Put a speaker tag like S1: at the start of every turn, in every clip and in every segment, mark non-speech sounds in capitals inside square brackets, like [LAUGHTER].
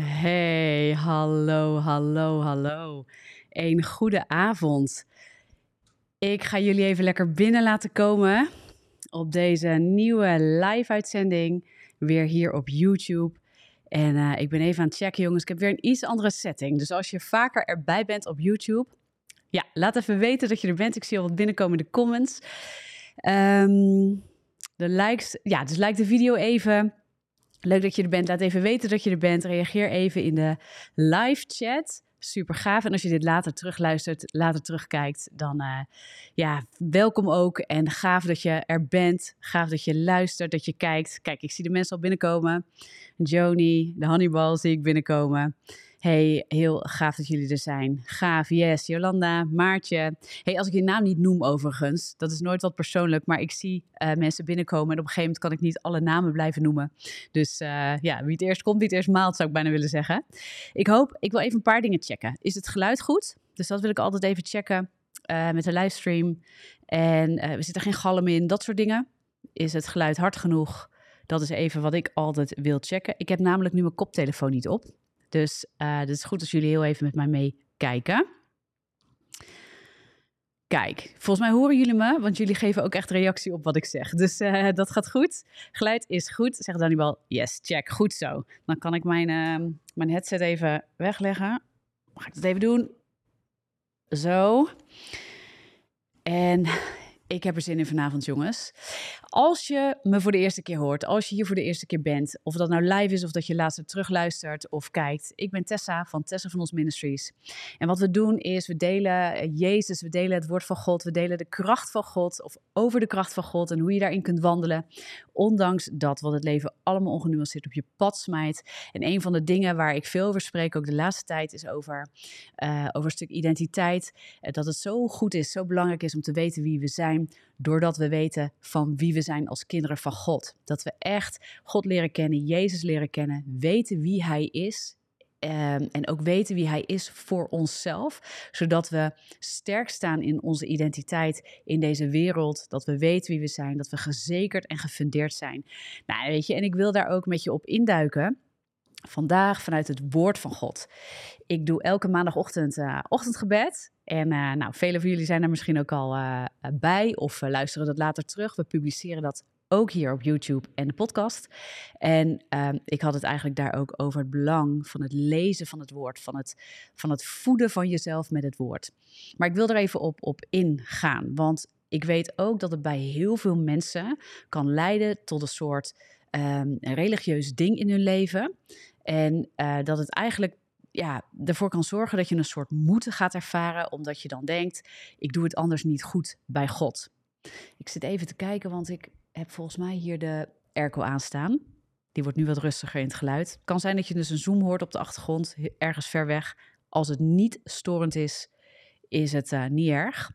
S1: Hey, hallo, hallo, hallo. Een goede avond. Ik ga jullie even lekker binnen laten komen op deze nieuwe live-uitzending. Weer hier op YouTube. En uh, ik ben even aan het checken, jongens. Ik heb weer een iets andere setting. Dus als je vaker erbij bent op YouTube, ja, laat even weten dat je er bent. Ik zie al wat binnenkomen in de comments. Um, de likes, ja, dus like de video even. Leuk dat je er bent. Laat even weten dat je er bent. Reageer even in de live chat. Super gaaf. En als je dit later terugluistert, later terugkijkt, dan uh, ja, welkom ook. En gaaf dat je er bent. Gaaf dat je luistert, dat je kijkt. Kijk, ik zie de mensen al binnenkomen. Joni, de Honeyball zie ik binnenkomen. Hey, heel gaaf dat jullie er zijn. Gaaf, yes. Jolanda, Maartje. Hey, als ik je naam niet noem overigens, dat is nooit wat persoonlijk, maar ik zie uh, mensen binnenkomen en op een gegeven moment kan ik niet alle namen blijven noemen. Dus uh, ja, wie het eerst komt, wie het eerst maalt, zou ik bijna willen zeggen. Ik hoop, ik wil even een paar dingen checken. Is het geluid goed? Dus dat wil ik altijd even checken uh, met de livestream. En we zitten geen galm in, dat soort dingen. Is het geluid hard genoeg? Dat is even wat ik altijd wil checken. Ik heb namelijk nu mijn koptelefoon niet op. Dus uh, het is goed als jullie heel even met mij meekijken. Kijk, volgens mij horen jullie me, want jullie geven ook echt reactie op wat ik zeg. Dus uh, dat gaat goed. Geluid is goed. Zegt Daniel, yes, check, goed zo. Dan kan ik mijn, uh, mijn headset even wegleggen. Ga ik dat even doen? Zo. En ik heb er zin in vanavond, jongens. Als je me voor de eerste keer hoort, als je hier voor de eerste keer bent, of dat nou live is of dat je later terugluistert of kijkt. Ik ben Tessa van Tessa van ons Ministries. En wat we doen is, we delen Jezus, we delen het woord van God, we delen de kracht van God of over de kracht van God en hoe je daarin kunt wandelen. Ondanks dat wat het leven allemaal ongenuanceerd op je pad smijt. En een van de dingen waar ik veel over spreek, ook de laatste tijd, is over, uh, over een stuk identiteit. Uh, dat het zo goed is, zo belangrijk is om te weten wie we zijn, doordat we weten van wie we zijn als kinderen van God. Dat we echt God leren kennen, Jezus leren kennen, weten wie Hij is. Um, en ook weten wie Hij is voor onszelf, zodat we sterk staan in onze identiteit in deze wereld. Dat we weten wie we zijn, dat we gezekerd en gefundeerd zijn. Nou, weet je, en ik wil daar ook met je op induiken. Vandaag vanuit het woord van God. Ik doe elke maandagochtend uh, ochtendgebed. En uh, nou, velen van jullie zijn er misschien ook al uh, bij of luisteren dat later terug. We publiceren dat ook hier op YouTube en de podcast. En um, ik had het eigenlijk daar ook over het belang van het lezen van het woord, van het, van het voeden van jezelf met het woord. Maar ik wil er even op, op ingaan, want ik weet ook dat het bij heel veel mensen kan leiden tot een soort um, religieus ding in hun leven. En dat het eigenlijk ja, ervoor kan zorgen dat je een soort moeten gaat ervaren, omdat je dan denkt: ik doe het anders niet goed bij God. Ik zit even te kijken, want ik heb volgens mij hier de airco aanstaan. Die wordt nu wat rustiger in het geluid. Kan zijn dat je dus een zoom hoort op de achtergrond, ergens ver weg. Als het niet storend is, is het uh, niet erg.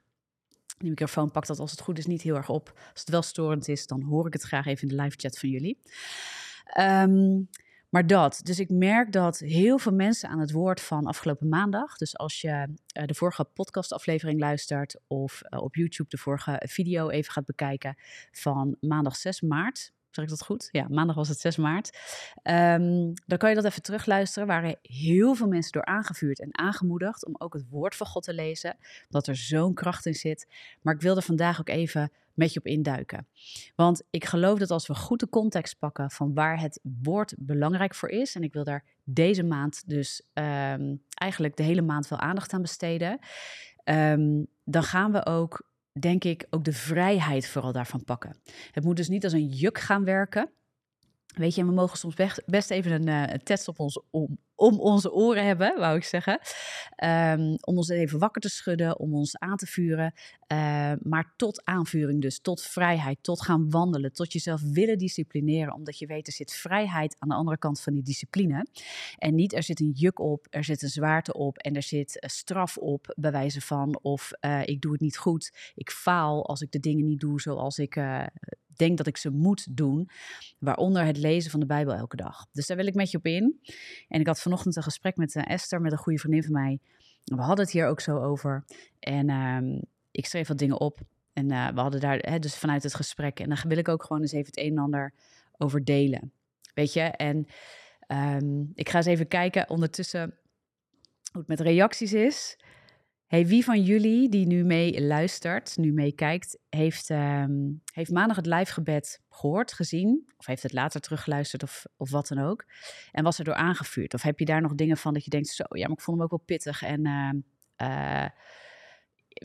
S1: De microfoon pakt dat als het goed is niet heel erg op. Als het wel storend is, dan hoor ik het graag even in de live chat van jullie. Um, maar dat, dus ik merk dat heel veel mensen aan het woord van afgelopen maandag, dus als je uh, de vorige podcastaflevering luistert of uh, op YouTube de vorige video even gaat bekijken van maandag 6 maart, Zeg ik dat goed? Ja, maandag was het 6 maart. Um, dan kan je dat even terugluisteren. Er waren heel veel mensen door aangevuurd en aangemoedigd om ook het woord van God te lezen. Dat er zo'n kracht in zit. Maar ik wil er vandaag ook even met je op induiken. Want ik geloof dat als we goed de context pakken van waar het woord belangrijk voor is. En ik wil daar deze maand dus um, eigenlijk de hele maand veel aandacht aan besteden. Um, dan gaan we ook denk ik, ook de vrijheid vooral daarvan pakken. Het moet dus niet als een juk gaan werken. Weet je, we mogen soms best even een, uh, een test op ons, om, om onze oren hebben, wou ik zeggen. Um, om ons even wakker te schudden, om ons aan te vuren. Uh, maar tot aanvuring dus, tot vrijheid, tot gaan wandelen, tot jezelf willen disciplineren. Omdat je weet, er zit vrijheid aan de andere kant van die discipline. En niet er zit een juk op, er zit een zwaarte op en er zit straf op, bij wijze van of uh, ik doe het niet goed, ik faal als ik de dingen niet doe zoals ik uh, denk dat ik ze moet doen. Waaronder het lezen van de Bijbel elke dag. Dus daar wil ik met je op in. En ik had vanochtend een gesprek met uh, Esther, met een goede vriendin van mij. We hadden het hier ook zo over. En uh, ik schreef wat dingen op. En uh, we hadden daar, hè, dus vanuit het gesprek. En dan wil ik ook gewoon eens even het een en ander over delen. Weet je? En Ehm, ik ga eens even kijken ondertussen hoe het met reacties is. Hey, wie van jullie die nu mee luistert, nu meekijkt, heeft, um, heeft maandag het live gebed gehoord, gezien? Of heeft het later teruggeluisterd of, of wat dan ook? En was er door aangevuurd? Of heb je daar nog dingen van dat je denkt, zo ja, maar ik vond hem ook wel pittig en uh,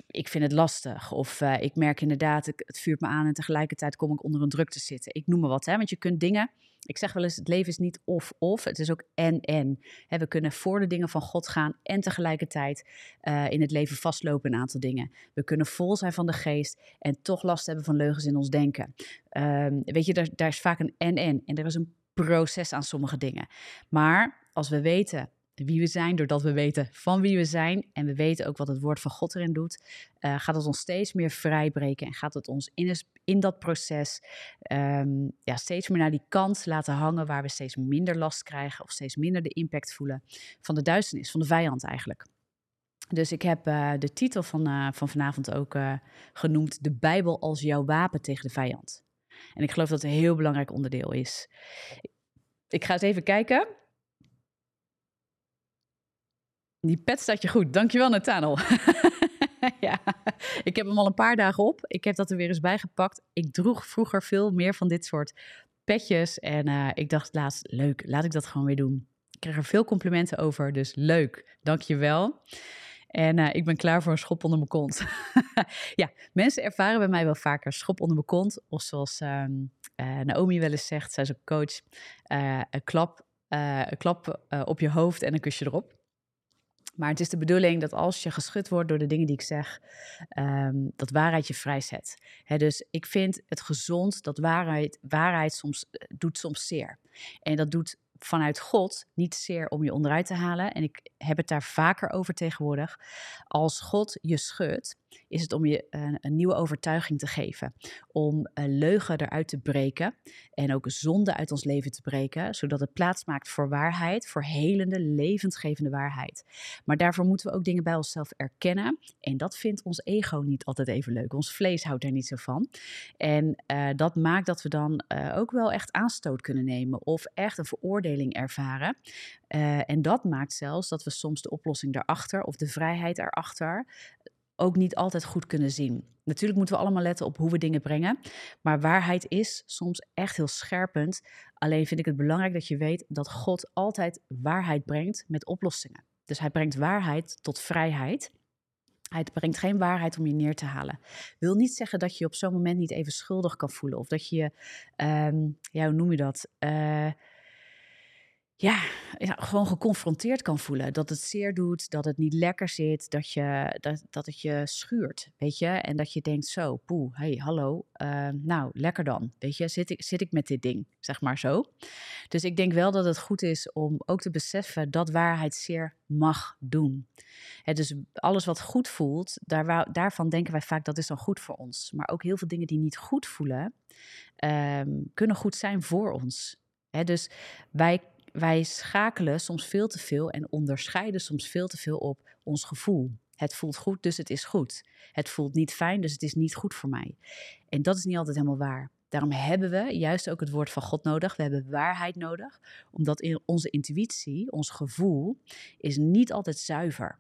S1: ik vind het lastig. Of uh, ik merk inderdaad, het vuurt me aan en tegelijkertijd kom ik onder een druk te zitten. Ik noem maar wat, hè? want je kunt dingen ik zeg wel eens, het leven is niet of-of, het is ook en-en. We kunnen voor de dingen van God gaan en tegelijkertijd uh, in het leven vastlopen een aantal dingen. We kunnen vol zijn van de geest en toch last hebben van leugens in ons denken. Um, weet je, daar, daar is vaak een en-en en er is een proces aan sommige dingen. Maar als we weten wie we zijn, doordat we weten van wie we zijn en we weten ook wat het woord van God erin doet, uh, gaat het ons steeds meer vrijbreken en gaat het ons in, in dat proces um, ja, steeds meer naar die kant laten hangen waar we steeds minder last krijgen of steeds minder de impact voelen van de duisternis, van de vijand eigenlijk. Dus ik heb uh, de titel van, uh, van vanavond ook genoemd: De Bijbel als jouw wapen tegen de vijand. En ik geloof dat het een heel belangrijk onderdeel is. Ik ga eens even kijken die pet staat je goed. Dankjewel, Nathaniel. [LAUGHS] ja, ik heb hem al een paar dagen op. Ik heb dat er weer eens bijgepakt. Ik droeg vroeger veel meer van dit soort petjes. En uh, ik dacht laatst, leuk, laat ik dat gewoon weer doen. Ik krijg er veel complimenten over, dus leuk. Dankjewel. En uh, ik ben klaar voor een schop onder mijn kont. [LAUGHS] ja, mensen ervaren bij mij wel vaker schop onder mijn kont. Of zoals uh, Naomi wel eens zegt, zij is een coach, een klap, een klap op je hoofd en een kusje erop. Maar het is de bedoeling dat als je geschud wordt door de dingen die ik zeg, um, dat waarheid je vrijzet. He, dus ik vind het gezond dat waarheid, waarheid soms eh, doet soms zeer. En dat doet vanuit God niet zeer om je onderuit te halen. En ik heb het daar vaker over tegenwoordig. Als God je schudt, is het om je een, nieuwe overtuiging te geven. Om een leugen eruit te breken en ook zonde uit ons leven te breken, zodat het plaats maakt voor waarheid, voor helende, levensgevende waarheid. Maar daarvoor moeten we ook dingen bij onszelf erkennen. En dat vindt ons ego niet altijd even leuk. Ons vlees houdt daar niet zo van. En uh, dat maakt dat we dan uh, ook wel echt aanstoot kunnen nemen of echt een veroordeling ervaren. En dat maakt zelfs dat we soms de oplossing daarachter of de vrijheid erachter ook niet altijd goed kunnen zien. Natuurlijk moeten we allemaal letten op hoe we dingen brengen. Maar waarheid is soms echt heel scherpend. Alleen vind ik het belangrijk dat je weet dat God altijd waarheid brengt met oplossingen. Dus hij brengt waarheid tot vrijheid. Hij brengt geen waarheid om je neer te halen. Wil niet zeggen dat je op zo'n moment niet even schuldig kan voelen. Of dat je, um, ja, hoe noem je dat? Uh, ja, gewoon geconfronteerd kan voelen. Dat het zeer doet, dat het niet lekker zit, dat, je, dat, dat het je schuurt, weet je. En dat je denkt zo, poeh, hey, hallo, uh, nou, lekker dan, weet je. Zit ik, zit ik met dit ding, zeg maar zo. Dus ik denk wel dat het goed is om ook te beseffen dat waarheid zeer mag doen. Dus alles wat goed voelt, daar, daarvan denken wij vaak dat is dan goed voor ons. Maar ook heel veel dingen die niet goed voelen, um, kunnen goed zijn voor ons. Dus wij wij schakelen soms veel te veel en onderscheiden soms veel te veel op ons gevoel. Het voelt goed, dus het is goed. Het voelt niet fijn, dus het is niet goed voor mij. En dat is niet altijd helemaal waar. Daarom hebben we juist ook het woord van God nodig. We hebben waarheid nodig, omdat in onze intuïtie, ons gevoel, is niet altijd zuiver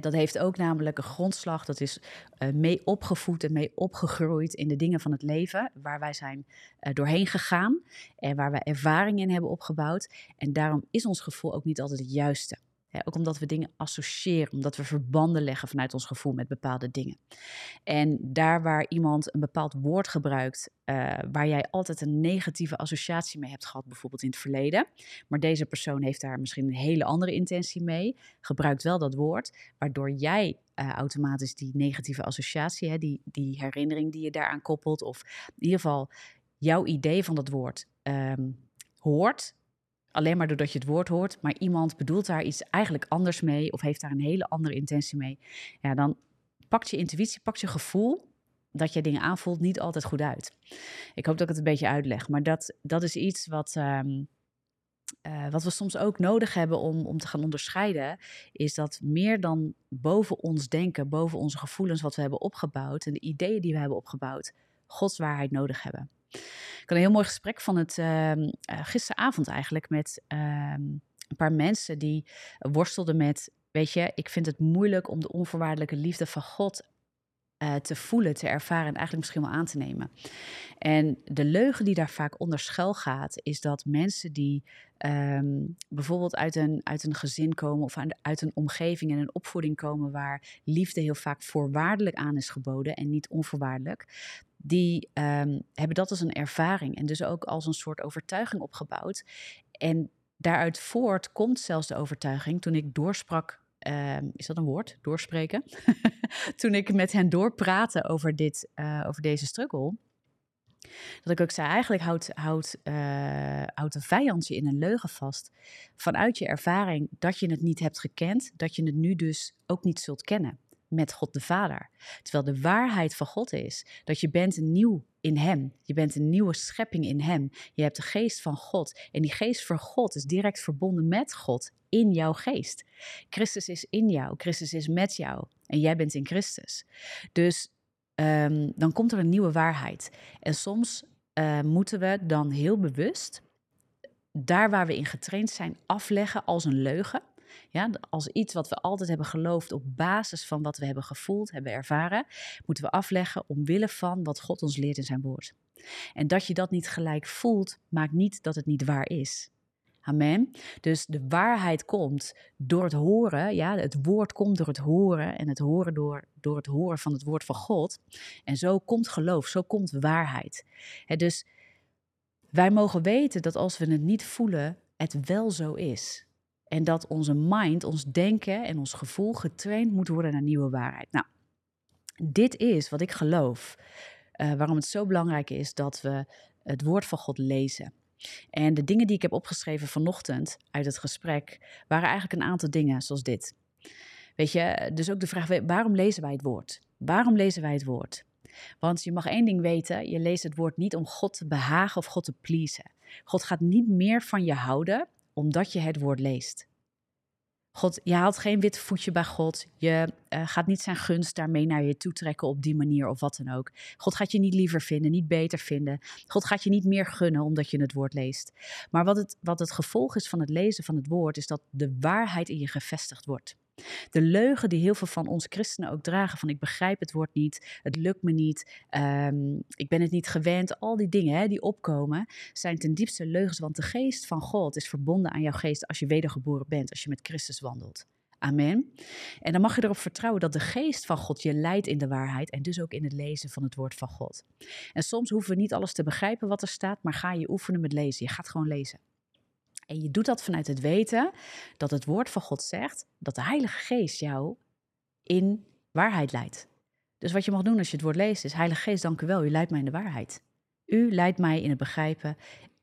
S1: dat heeft ook namelijk een grondslag. Dat is uh, mee opgevoed en mee opgegroeid in de dingen van het leven. Waar wij zijn uh, doorheen gegaan. En waar wij ervaring in hebben opgebouwd. En daarom is ons gevoel ook niet altijd het juiste ook omdat we dingen associëren, omdat we verbanden leggen vanuit ons gevoel met bepaalde dingen. En daar waar iemand een bepaald woord gebruikt, uh, waar jij altijd een negatieve associatie mee hebt gehad, bijvoorbeeld in het verleden, maar deze persoon heeft daar misschien een hele andere intentie mee, gebruikt wel dat woord, waardoor jij uh, automatisch die negatieve associatie, hè, die, die herinnering die je daaraan koppelt, of in ieder geval jouw idee van dat woord um, hoort alleen maar doordat je het woord hoort, maar iemand bedoelt daar iets eigenlijk anders mee of heeft daar een hele andere intentie mee, ja, dan pakt je intuïtie, pakt je gevoel dat je dingen aanvoelt niet altijd goed uit. Ik hoop dat ik het een beetje uitleg, maar dat, dat is iets wat, um, uh, wat we soms ook nodig hebben om, om te gaan onderscheiden, is dat meer dan boven ons denken, boven onze gevoelens wat we hebben opgebouwd en de ideeën die we hebben opgebouwd, Gods waarheid nodig hebben. Ik had een heel mooi gesprek van het ehm, gisteravond eigenlijk met ehm, een paar mensen die worstelden met, weet je, ik vind het moeilijk om de onvoorwaardelijke liefde van God uh, te voelen, te ervaren en eigenlijk misschien wel aan te nemen. En de leugen die daar vaak onder schuil gaat, is dat mensen die um, bijvoorbeeld uit een, uit een gezin komen of uit een omgeving en een opvoeding komen waar liefde heel vaak voorwaardelijk aan is geboden en niet onvoorwaardelijk, die um, hebben dat als een ervaring en dus ook als een soort overtuiging opgebouwd. En daaruit voort komt zelfs de overtuiging, toen ik doorsprak Ehm, is dat een woord? Doorspreken. [LAUGHS] Toen ik met hen doorpraatte over, dit, uh, over deze struggle. Dat ik ook zei, eigenlijk houdt, houdt, uh, houdt een vijand je in een leugen vast. Vanuit je ervaring dat je het niet hebt gekend, dat je het nu dus ook niet zult kennen met God de Vader. Terwijl de waarheid van God is dat je bent nieuw in Hem. Je bent een nieuwe schepping in Hem. Je hebt de geest van God. En die geest van God is direct verbonden met God in jouw geest. Christus is in jou. Christus is met jou. En jij bent in Christus. Dus ehm, dan komt er een nieuwe waarheid. En soms uh, moeten we dan heel bewust daar waar we in getraind zijn afleggen als een leugen. Ja, als iets wat we altijd hebben geloofd op basis van wat we hebben gevoeld, hebben ervaren, moeten we afleggen omwille van wat God ons leert in zijn woord. En dat je dat niet gelijk voelt, maakt niet dat het niet waar is. Amen. Dus de waarheid komt door het horen. Ja, het woord komt door het horen. En het horen door, door het horen van het woord van God. En zo komt geloof, zo komt waarheid. dus wij mogen weten dat als we het niet voelen, het wel zo is. En dat onze mind, ons denken en ons gevoel getraind moet worden naar nieuwe waarheid. Nou, dit is wat ik geloof. Uh, waarom het zo belangrijk is dat we het woord van God lezen. En de dingen die ik heb opgeschreven vanochtend uit het gesprek waren eigenlijk een aantal dingen zoals dit. Weet je, dus ook de vraag: waarom lezen wij het woord? Waarom lezen wij het woord? Want je mag één ding weten: je leest het woord niet om God te behagen of God te pleasen. God gaat niet meer van je houden omdat je het woord leest. God, je haalt geen wit voetje bij God. Je uh, gaat niet zijn gunst daarmee naar je toe trekken op die manier of wat dan ook. God gaat je niet liever vinden, niet beter vinden. God gaat je niet meer gunnen omdat je het woord leest. Maar wat het, wat het gevolg is van het lezen van het woord, is dat de waarheid in je gevestigd wordt. De leugen die heel veel van ons christenen ook dragen: van ik begrijp het woord niet, het lukt me niet, um, ik ben het niet gewend. Al die dingen hè, die opkomen, zijn ten diepste leugens. Want de geest van God is verbonden aan jouw geest als je wedergeboren bent, als je met Christus wandelt. Amen. En dan mag je erop vertrouwen dat de geest van God je leidt in de waarheid en dus ook in het lezen van het woord van God. En soms hoeven we niet alles te begrijpen wat er staat, maar ga je oefenen met lezen. Je gaat gewoon lezen. En je doet dat vanuit het weten dat het woord van God zegt dat de Heilige Geest jou in waarheid leidt. Dus wat je mag doen als je het woord leest is: Heilige Geest, dank u wel, u leidt mij in de waarheid. U leidt mij in het begrijpen.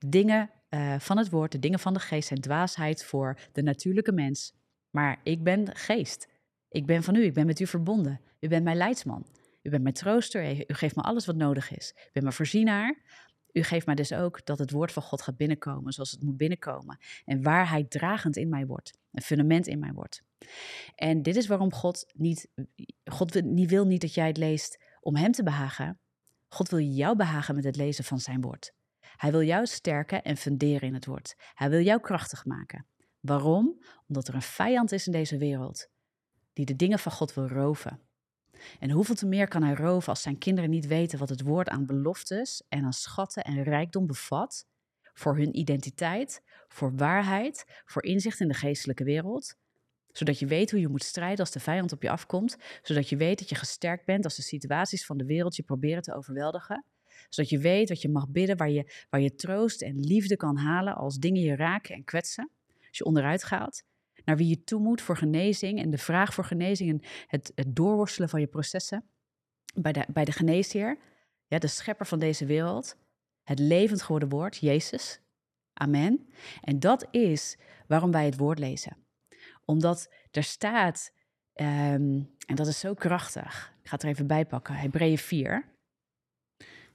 S1: Dingen uh, van het woord, de dingen van de geest zijn dwaasheid voor de natuurlijke mens. Maar ik ben geest. Ik ben van u, ik ben met u verbonden. U bent mijn leidsman. U bent mijn trooster. U geeft me alles wat nodig is. U bent mijn voorzienaar. U geeft mij dus ook dat het woord van God gaat binnenkomen zoals het moet binnenkomen. En waarheid dragend in mij wordt. Een fundament in mij wordt. En dit is waarom God niet, God wil niet dat jij het leest om hem te behagen. God wil jou behagen met het lezen van zijn woord. Hij wil jou sterken en funderen in het woord. Hij wil jou krachtig maken. Waarom? Omdat er een vijand is in deze wereld die de dingen van God wil roven. En hoeveel te meer kan hij roven als zijn kinderen niet weten wat het woord aan beloftes en aan schatten en rijkdom bevat voor hun identiteit, voor waarheid, voor inzicht in de geestelijke wereld, zodat je weet hoe je moet strijden als de vijand op je afkomt, zodat je weet dat je gesterkt bent als de situaties van de wereld je proberen te overweldigen, zodat je weet wat je mag bidden, waar je, waar je troost en liefde kan halen als dingen je raken en kwetsen, als je onderuit gaat, naar wie je toe moet voor genezing en de vraag voor genezing en het, het doorworstelen van je processen bij de, bij de geneesheer, ja, de schepper van deze wereld, het levend geworden woord, Jezus. Amen. En dat is waarom wij het woord lezen. Omdat er staat, ehm, en dat is zo krachtig, ik ga het er even bij pakken, Hebreeën 4.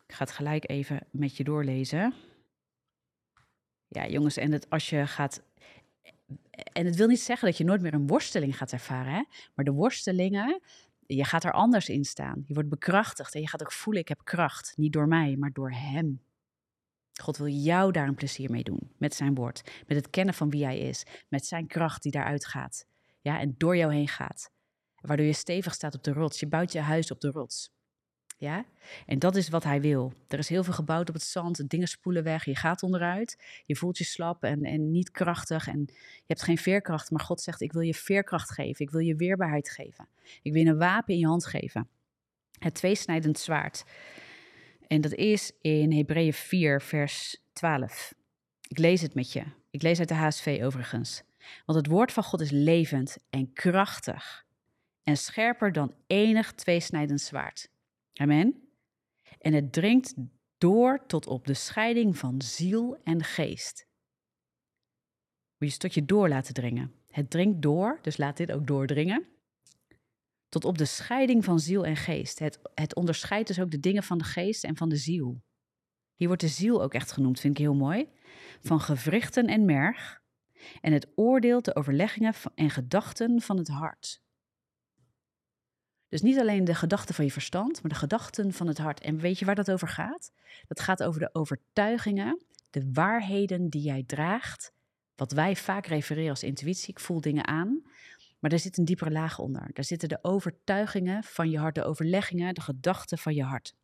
S1: Ik ga het gelijk even met je doorlezen. Ja, jongens, en het, als je gaat en het wil niet zeggen dat je nooit meer een worsteling gaat ervaren, hè? maar de worstelingen, je gaat er anders in staan. Je wordt bekrachtigd en je gaat ook voelen, ik heb kracht. Niet door mij, maar door Hem. God wil jou daar een plezier mee doen, met zijn woord, met het kennen van wie hij is, met zijn kracht die daaruit gaat, ja, en door jou heen gaat, waardoor je stevig staat op de rots. Je bouwt je huis op de rots. Ja? En dat is wat hij wil. Er is heel veel gebouwd op het zand, dingen spoelen weg, je gaat onderuit, je voelt je slap en, en niet krachtig en je hebt geen veerkracht. Maar God zegt, ik wil je veerkracht geven, ik wil je weerbaarheid geven. Ik wil je een wapen in je hand geven. Het tweesnijdend zwaard. En dat is in Hebreeën 4, vers 12. Ik lees het met je. Ik lees uit de HSV overigens. Want het woord van God is levend en krachtig en scherper dan enig tweesnijdend zwaard. Amen. En het dringt door tot op de scheiding van ziel en geest. Moet je tot je door laten dringen. Het dringt door, dus laat dit ook doordringen tot op de scheiding van ziel en geest. Het, het onderscheidt dus ook de dingen van de geest en van de ziel. Hier wordt de ziel ook echt genoemd, vind ik heel mooi. Van gewrichten en merg. En het oordeelt de overleggingen en gedachten van het hart. Dus niet alleen de gedachten van je verstand, maar de gedachten van het hart. En weet je waar dat over gaat? Dat gaat over de overtuigingen, de waarheden die jij draagt. Wat wij vaak refereren als intuïtie. Ik voel dingen aan. Maar daar zit een diepere laag onder. Daar zitten de overtuigingen van je hart, de overleggingen, de gedachten van je hart.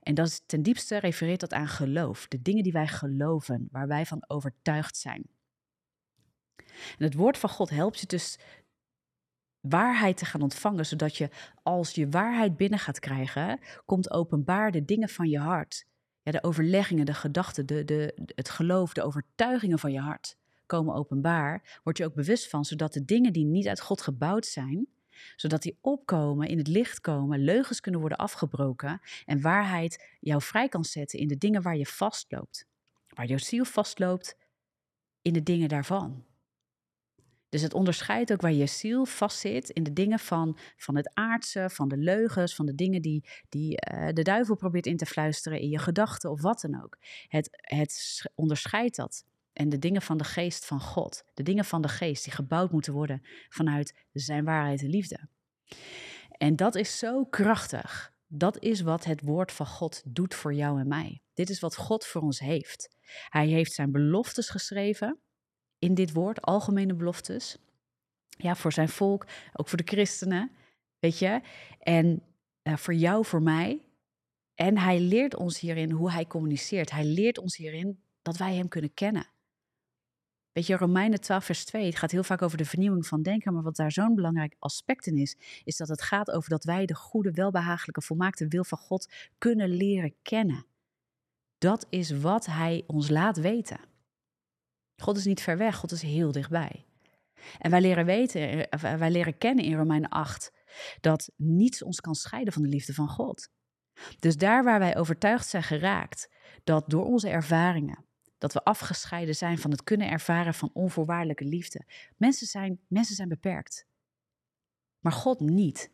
S1: En dat is ten diepste refereert dat aan geloof. De dingen die wij geloven, waar wij van overtuigd zijn. En het woord van God helpt je dus waarheid te gaan ontvangen, zodat je als je waarheid binnen gaat krijgen, komt openbaar de dingen van je hart. Ja, de overleggingen, de gedachten, de, de, het geloof, de overtuigingen van je hart komen openbaar, word je ook bewust van, zodat de dingen die niet uit God gebouwd zijn, zodat die opkomen, in het licht komen, leugens kunnen worden afgebroken en waarheid jou vrij kan zetten in de dingen waar je vastloopt. Waar jouw ziel vastloopt, in de dingen daarvan. Dus het onderscheidt ook waar je ziel vastzit in de dingen van, van het aardse, van de leugens, van de dingen die, die uh, de duivel probeert in te fluisteren in je gedachten of wat dan ook. Het, het onderscheidt dat en de dingen van de geest van God. De dingen van de geest die gebouwd moeten worden vanuit zijn waarheid en liefde. En dat is zo krachtig. Dat is wat het woord van God doet voor jou en mij. Dit is wat God voor ons heeft. Hij heeft zijn beloftes geschreven in dit woord, algemene beloftes. Ja, voor zijn volk, ook voor de christenen, weet je. En uh, voor jou, voor mij. En hij leert ons hierin hoe hij communiceert. Hij leert ons hierin dat wij hem kunnen kennen. Weet je, Romeinen 12, vers 2, het gaat heel vaak over de vernieuwing van denken, maar wat daar zo'n belangrijk aspect in is, is dat het gaat over dat wij de goede, welbehagelijke, volmaakte wil van God kunnen leren kennen. Dat is wat Hij ons laat weten. God is niet ver weg, God is heel dichtbij. En wij leren weten, eh, wij leren kennen in Romeinen 8 dat niets ons kan scheiden van de liefde van God. Dus daar waar wij overtuigd zijn geraakt dat door onze ervaringen, dat we afgescheiden zijn van het kunnen ervaren van onvoorwaardelijke liefde. Mensen zijn, mensen zijn beperkt. Maar God niet.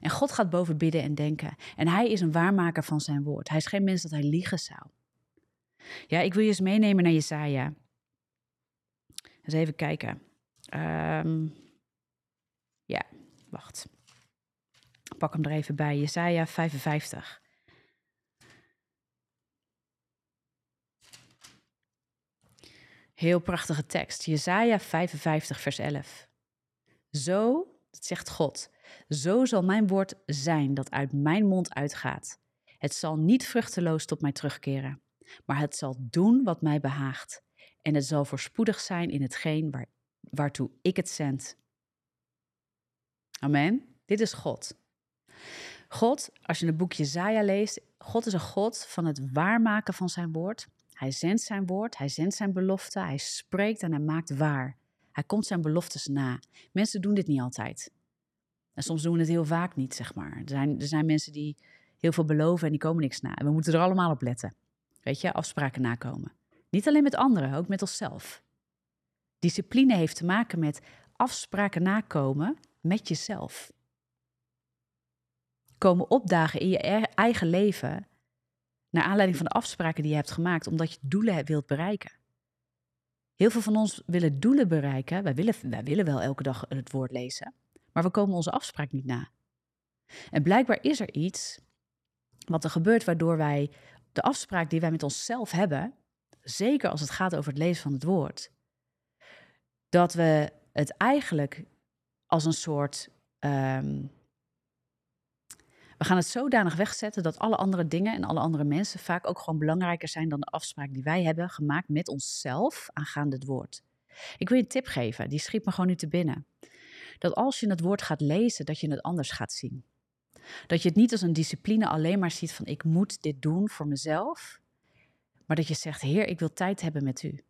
S1: En God gaat boven bidden en denken. En hij is een waarmaker van zijn woord. Hij is geen mens dat hij liegen zou. Ja, ik wil je eens meenemen naar Jesaja. Eens even kijken. Um, ja, wacht. pak hem er even bij. Jesaja 55. Heel prachtige tekst. Jesaja 55, vers 11. Zo, zegt God, zo zal mijn woord zijn dat uit mijn mond uitgaat. Het zal niet vruchteloos tot mij terugkeren, maar het zal doen wat mij behaagt. En het zal voorspoedig zijn in hetgeen waar, waartoe ik het zend. Amen. Dit is God. God, als je het boek Jezaja leest, God is een God van het waarmaken van zijn woord. Hij zendt zijn woord, hij zendt zijn belofte, hij spreekt en hij maakt waar. Hij komt zijn beloftes na. Mensen doen dit niet altijd. En soms doen we het heel vaak niet, zeg maar. Er zijn, er zijn mensen die heel veel beloven en die komen niks na. En we moeten er allemaal op letten. Weet je, afspraken nakomen. Niet alleen met anderen, ook met onszelf. Discipline heeft te maken met afspraken nakomen met jezelf. Komen opdagen in je eigen leven naar aanleiding van de afspraken die je hebt gemaakt, omdat je doelen wilt bereiken. Heel veel van ons willen doelen bereiken. Wij willen, wij willen wel elke dag het woord lezen, maar we komen onze afspraak niet na. En blijkbaar is er iets wat er gebeurt waardoor wij de afspraak die wij met onszelf hebben, zeker als het gaat over het lezen van het woord, dat we het eigenlijk als een soort. ehm, we gaan het zodanig wegzetten dat alle andere dingen en alle andere mensen vaak ook gewoon belangrijker zijn dan de afspraak die wij hebben gemaakt met onszelf aangaande het woord. Ik wil je een tip geven, die schiet me gewoon nu te binnen. Dat als je het woord gaat lezen, dat je het anders gaat zien. Dat je het niet als een discipline alleen maar ziet van ik moet dit doen voor mezelf, maar dat je zegt, Heer, ik wil tijd hebben met u.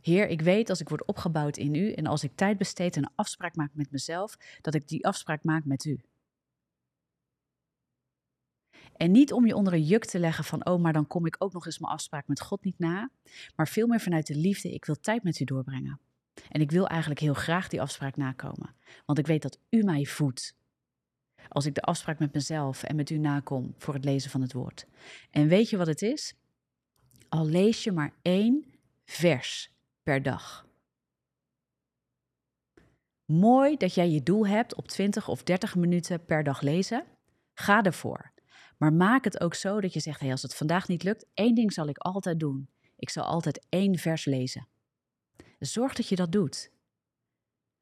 S1: Heer, ik weet als ik word opgebouwd in u en als ik tijd besteed en een afspraak maak met mezelf, dat ik die afspraak maak met u. En niet om je onder een juk te leggen van, oh, maar dan kom ik ook nog eens mijn afspraak met God niet na, maar veel meer vanuit de liefde, ik wil tijd met u doorbrengen. En ik wil eigenlijk heel graag die afspraak nakomen, want ik weet dat u mij voedt. Als ik de afspraak met mezelf en met u nakom voor het lezen van het woord. En weet je wat het is? Al lees je maar één vers per dag. Mooi dat jij je doel hebt op 20 of 30 minuten per dag lezen. Ga ervoor. Maar maak het ook zo dat je zegt: hey, als het vandaag niet lukt, één ding zal ik altijd doen. Ik zal altijd één vers lezen. Zorg dat je dat doet.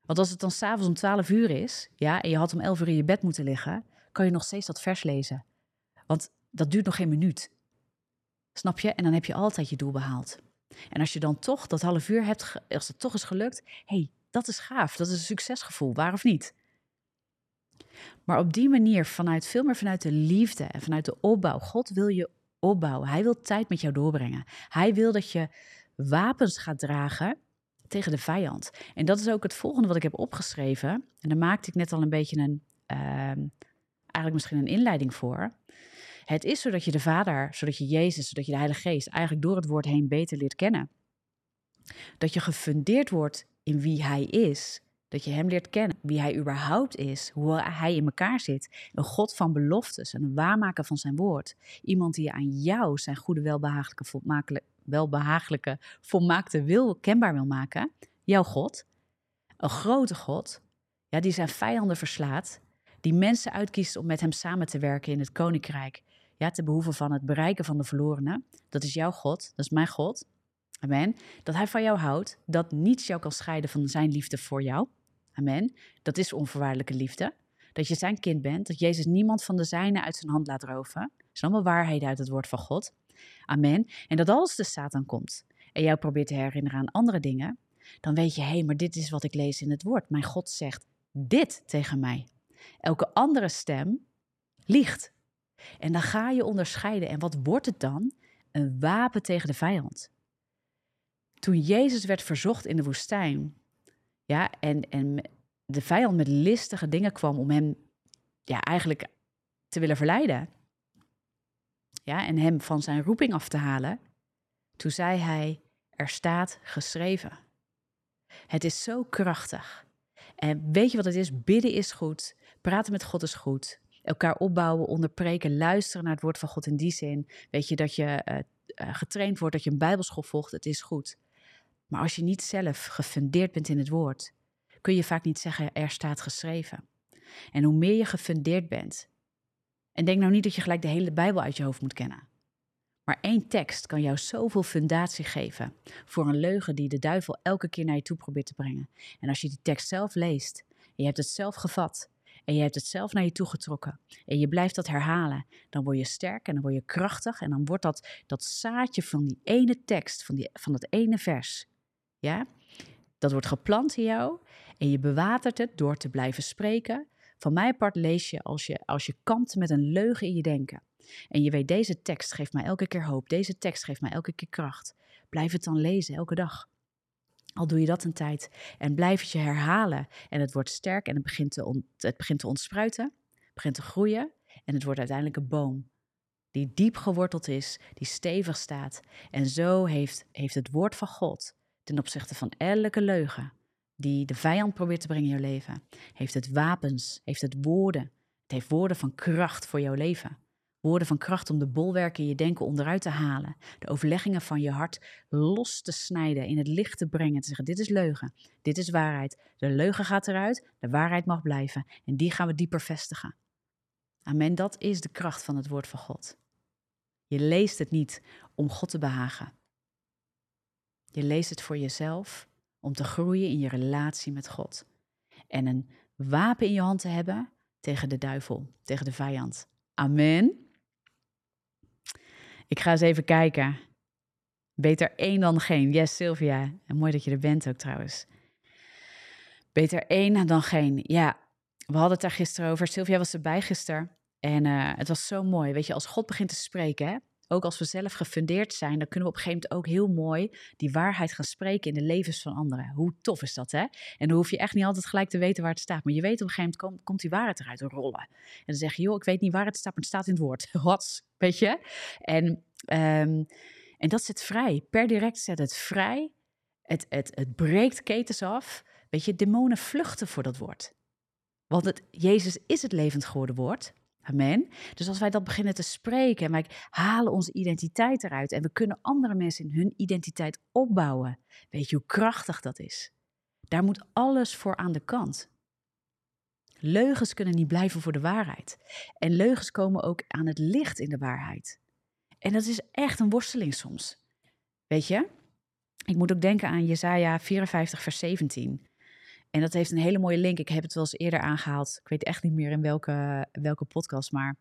S1: Want als het dan s'avonds om 12 uur is, ja, en je had om 11 uur in je bed moeten liggen, kan je nog steeds dat vers lezen. Want dat duurt nog geen minuut. Snap je? En dan heb je altijd je doel behaald. En als je dan toch dat half uur hebt, als het toch is gelukt, hey, dat is gaaf, dat is een succesgevoel, waar of niet? Maar op die manier, vanuit veel meer vanuit de liefde en vanuit de opbouw. God wil je opbouwen. Hij wil tijd met jou doorbrengen. Hij wil dat je wapens gaat dragen tegen de vijand. En dat is ook het volgende wat ik heb opgeschreven. En daar maakte ik net al een beetje een, uh, eigenlijk misschien een inleiding voor. Het is zodat je de Vader, zodat je Jezus, zodat je de Heilige Geest eigenlijk door het woord heen beter leert kennen. Dat je gefundeerd wordt in wie Hij is. Dat je Hem leert kennen, wie Hij überhaupt is, hoe Hij in elkaar zit. Een God van beloftes, een waarmaker van zijn woord. Iemand die aan jou zijn goede, welbehagelijke, welbehagelijke, volmaakte wil kenbaar wil maken. Jouw God. Een grote God, ja, die zijn vijanden verslaat. Die mensen uitkiest om met Hem samen te werken in het koninkrijk ja, te behoeven van het bereiken van de verlorenen. Dat is jouw God, dat is mijn God. Amen. Dat hij van jou houdt, dat niets jou kan scheiden van zijn liefde voor jou. Amen. Dat is onvoorwaardelijke liefde. Dat je zijn kind bent, dat Jezus niemand van de zijne uit zijn hand laat roven. Dat zijn allemaal waarheden uit het woord van God. Amen. En dat als de Satan komt en jou probeert te herinneren aan andere dingen, dan weet je, hé, hey, maar dit is wat ik lees in het woord. Mijn God zegt dit tegen mij. Elke andere stem liegt. En dan ga je onderscheiden. En wat wordt het dan? Een wapen tegen de vijand. Toen Jezus werd verzocht in de woestijn, ja, en, en de vijand met listige dingen kwam om hem ja, eigenlijk te willen verleiden. Ja, en hem van zijn roeping af te halen. Toen zei hij: Er staat geschreven. Het is zo krachtig. En weet je wat het is? Bidden is goed. Praten met God is goed elkaar opbouwen, onderpreken, luisteren naar het woord van God in die zin. Weet je dat je uh, getraind wordt, dat je een bijbelschool volgt, het is goed. Maar als je niet zelf gefundeerd bent in het woord, kun je vaak niet zeggen er staat geschreven. En hoe meer je gefundeerd bent, en denk nou niet dat je gelijk de hele Bijbel uit je hoofd moet kennen. Maar één tekst kan jou zoveel fundatie geven voor een leugen die de duivel elke keer naar je toe probeert te brengen. En als je die tekst zelf leest, en je hebt het zelf gevat, en je hebt het zelf naar je toe getrokken en je blijft dat herhalen, dan word je sterk en dan word je krachtig en dan wordt dat, dat zaadje van die ene tekst, van, die, van dat ene vers, ja, dat wordt geplant in jou en je bewatert het door te blijven spreken. Van mijn part lees je als je, als je kampt met een leugen in je denken. En je weet, deze tekst geeft mij elke keer hoop, deze tekst geeft mij elke keer kracht. Blijf het dan lezen, elke dag. Al doe je dat een tijd en blijf het je herhalen en het wordt sterk en het begint te, het begint te ontspruiten, begint te groeien en het wordt uiteindelijk een boom die diep geworteld is, die stevig staat. En zo heeft, heeft het woord van God ten opzichte van elke leugen die de vijand probeert te brengen in je leven, heeft het wapens, heeft het woorden. Het heeft woorden van kracht voor jouw leven. Woorden van kracht om de bolwerken in je denken onderuit te halen. De overleggingen van je hart los te snijden, in het licht te brengen. Te zeggen, dit is leugen, dit is waarheid. De leugen gaat eruit, de waarheid mag blijven. En die gaan we dieper vestigen. Amen, dat is de kracht van het woord van God. Je leest het niet om God te behagen. Je leest het voor jezelf om te groeien in je relatie met God. En een wapen in je hand te hebben tegen de duivel, tegen de vijand. Amen. Ik ga eens even kijken. Beter één dan geen. Yes, Sylvia. En mooi dat je er bent ook trouwens. Beter één dan geen. Ja, we hadden het daar gisteren over. Sylvia was erbij gisteren. En uh, het was zo mooi. Weet je, als God begint te spreken, hè, ook als we zelf gefundeerd zijn, dan kunnen we op een gegeven moment ook heel mooi die waarheid gaan spreken in de levens van anderen. Hoe tof is dat, hè? En dan hoef je echt niet altijd gelijk te weten waar het staat. Maar je weet op een gegeven moment komt, die waarheid eruit rollen. En dan zeg je, joh, ik weet niet waar het staat, maar het staat in het woord. [LAUGHS] Wat? Weet je? En, um, en dat zet vrij. Per direct zet het vrij. Het, het, het breekt ketens af. Weet je, demonen vluchten voor dat woord. Want het, Jezus is het levend geworden woord. Amen. Dus als wij dat beginnen te spreken en wij halen onze identiteit eruit en we kunnen andere mensen in hun identiteit opbouwen, weet je hoe krachtig dat is? Daar moet alles voor aan de kant. Leugens kunnen niet blijven voor de waarheid. En leugens komen ook aan het licht in de waarheid. En dat is echt een worsteling soms. Weet je? Ik moet ook denken aan Jesaja 54, vers 17. En dat heeft een hele mooie link. Ik heb het wel eens eerder aangehaald. Ik weet echt niet meer in welke, welke podcast, maar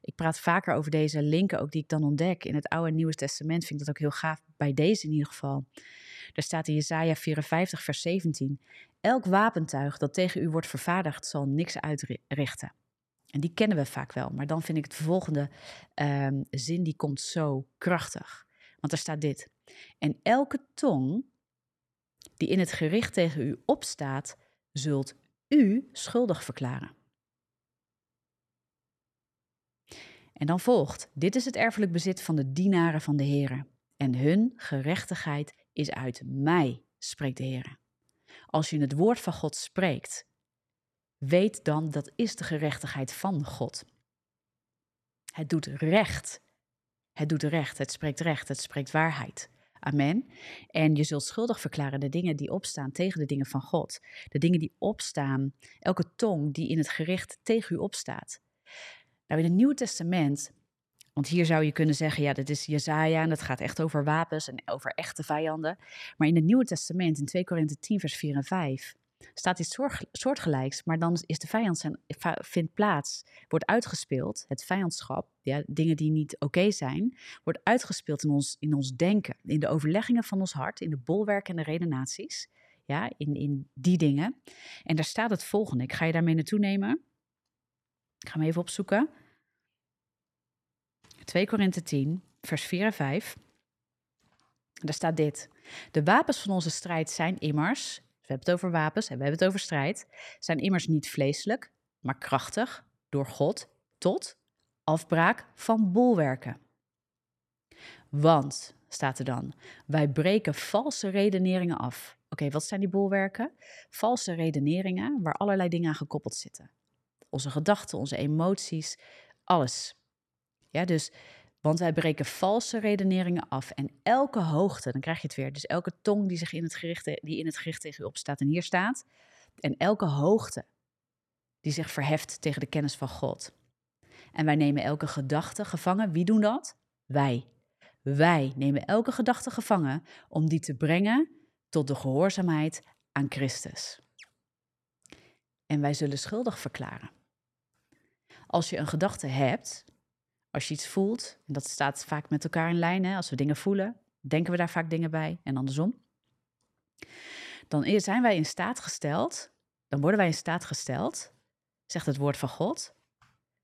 S1: ik praat vaker over deze linken ook die ik dan ontdek. In het Oude en Nieuwe Testament vind ik dat ook heel gaaf, bij deze in ieder geval. Daar staat in Jesaja 54, vers 17. Elk wapentuig dat tegen u wordt vervaardigd zal niks uitrichten. En die kennen we vaak wel, maar dan vind ik het volgende um, zin, die komt zo krachtig. Want er staat dit. En elke tong die in het gericht tegen u opstaat, zult u schuldig verklaren. En dan volgt: Dit is het erfelijk bezit van de dienaren van de Heer. En hun gerechtigheid is uit mij, spreekt de Heer. Als je het woord van God spreekt, weet dan dat is de gerechtigheid van God. Het doet recht. Het doet recht. Het spreekt recht. Het spreekt waarheid. Amen. En je zult schuldig verklaren de dingen die opstaan tegen de dingen van God. De dingen die opstaan, elke tong die in het gericht tegen u opstaat. Nou, in het Nieuwe Testament, want hier zou je kunnen zeggen, ja, dit is Jezaja en dat gaat echt over wapens en over echte vijanden. Maar in het Nieuwe Testament, in 2 Korinthe 10, vers 4 en 5, staat iets soortgelijks, maar dan is de vijand zijn, vindt plaats, wordt uitgespeeld, het vijandschap, ja, dingen die niet oké zijn, wordt uitgespeeld in ons, in ons denken, in de overleggingen van ons hart, in de bolwerken en de redenaties, ja, in, in die dingen. En daar staat het volgende, ik ga je daarmee naartoe nemen. Ik ga hem even opzoeken. 2 Korinthe 10, vers 4 en 5. Daar staat dit. De wapens van onze strijd zijn immers we hebben het over wapens en we hebben het over strijd, zijn immers niet vleeselijk, maar krachtig door God tot afbraak van bolwerken. Want, staat er dan, wij breken valse redeneringen af. Oké, wat zijn die bolwerken? Valse redeneringen waar allerlei dingen aan gekoppeld zitten. Onze gedachten, onze emoties, alles. Ja, dus want wij breken valse redeneringen af. En elke hoogte, dan krijg je het weer. Dus elke tong die, zich in het gericht, die in het gericht tegen u opstaat en hier staat. En elke hoogte die zich verheft tegen de kennis van God. En wij nemen elke gedachte gevangen. Wie doen dat? Wij. Wij nemen elke gedachte gevangen om die te brengen tot de gehoorzaamheid aan Christus. En wij zullen schuldig verklaren. Als je een gedachte hebt, als je iets voelt, en dat staat vaak met elkaar in lijn, hè, als we dingen voelen, denken we daar vaak dingen bij en andersom. Dan zijn wij in staat gesteld, dan worden wij in staat gesteld, zegt het woord van God,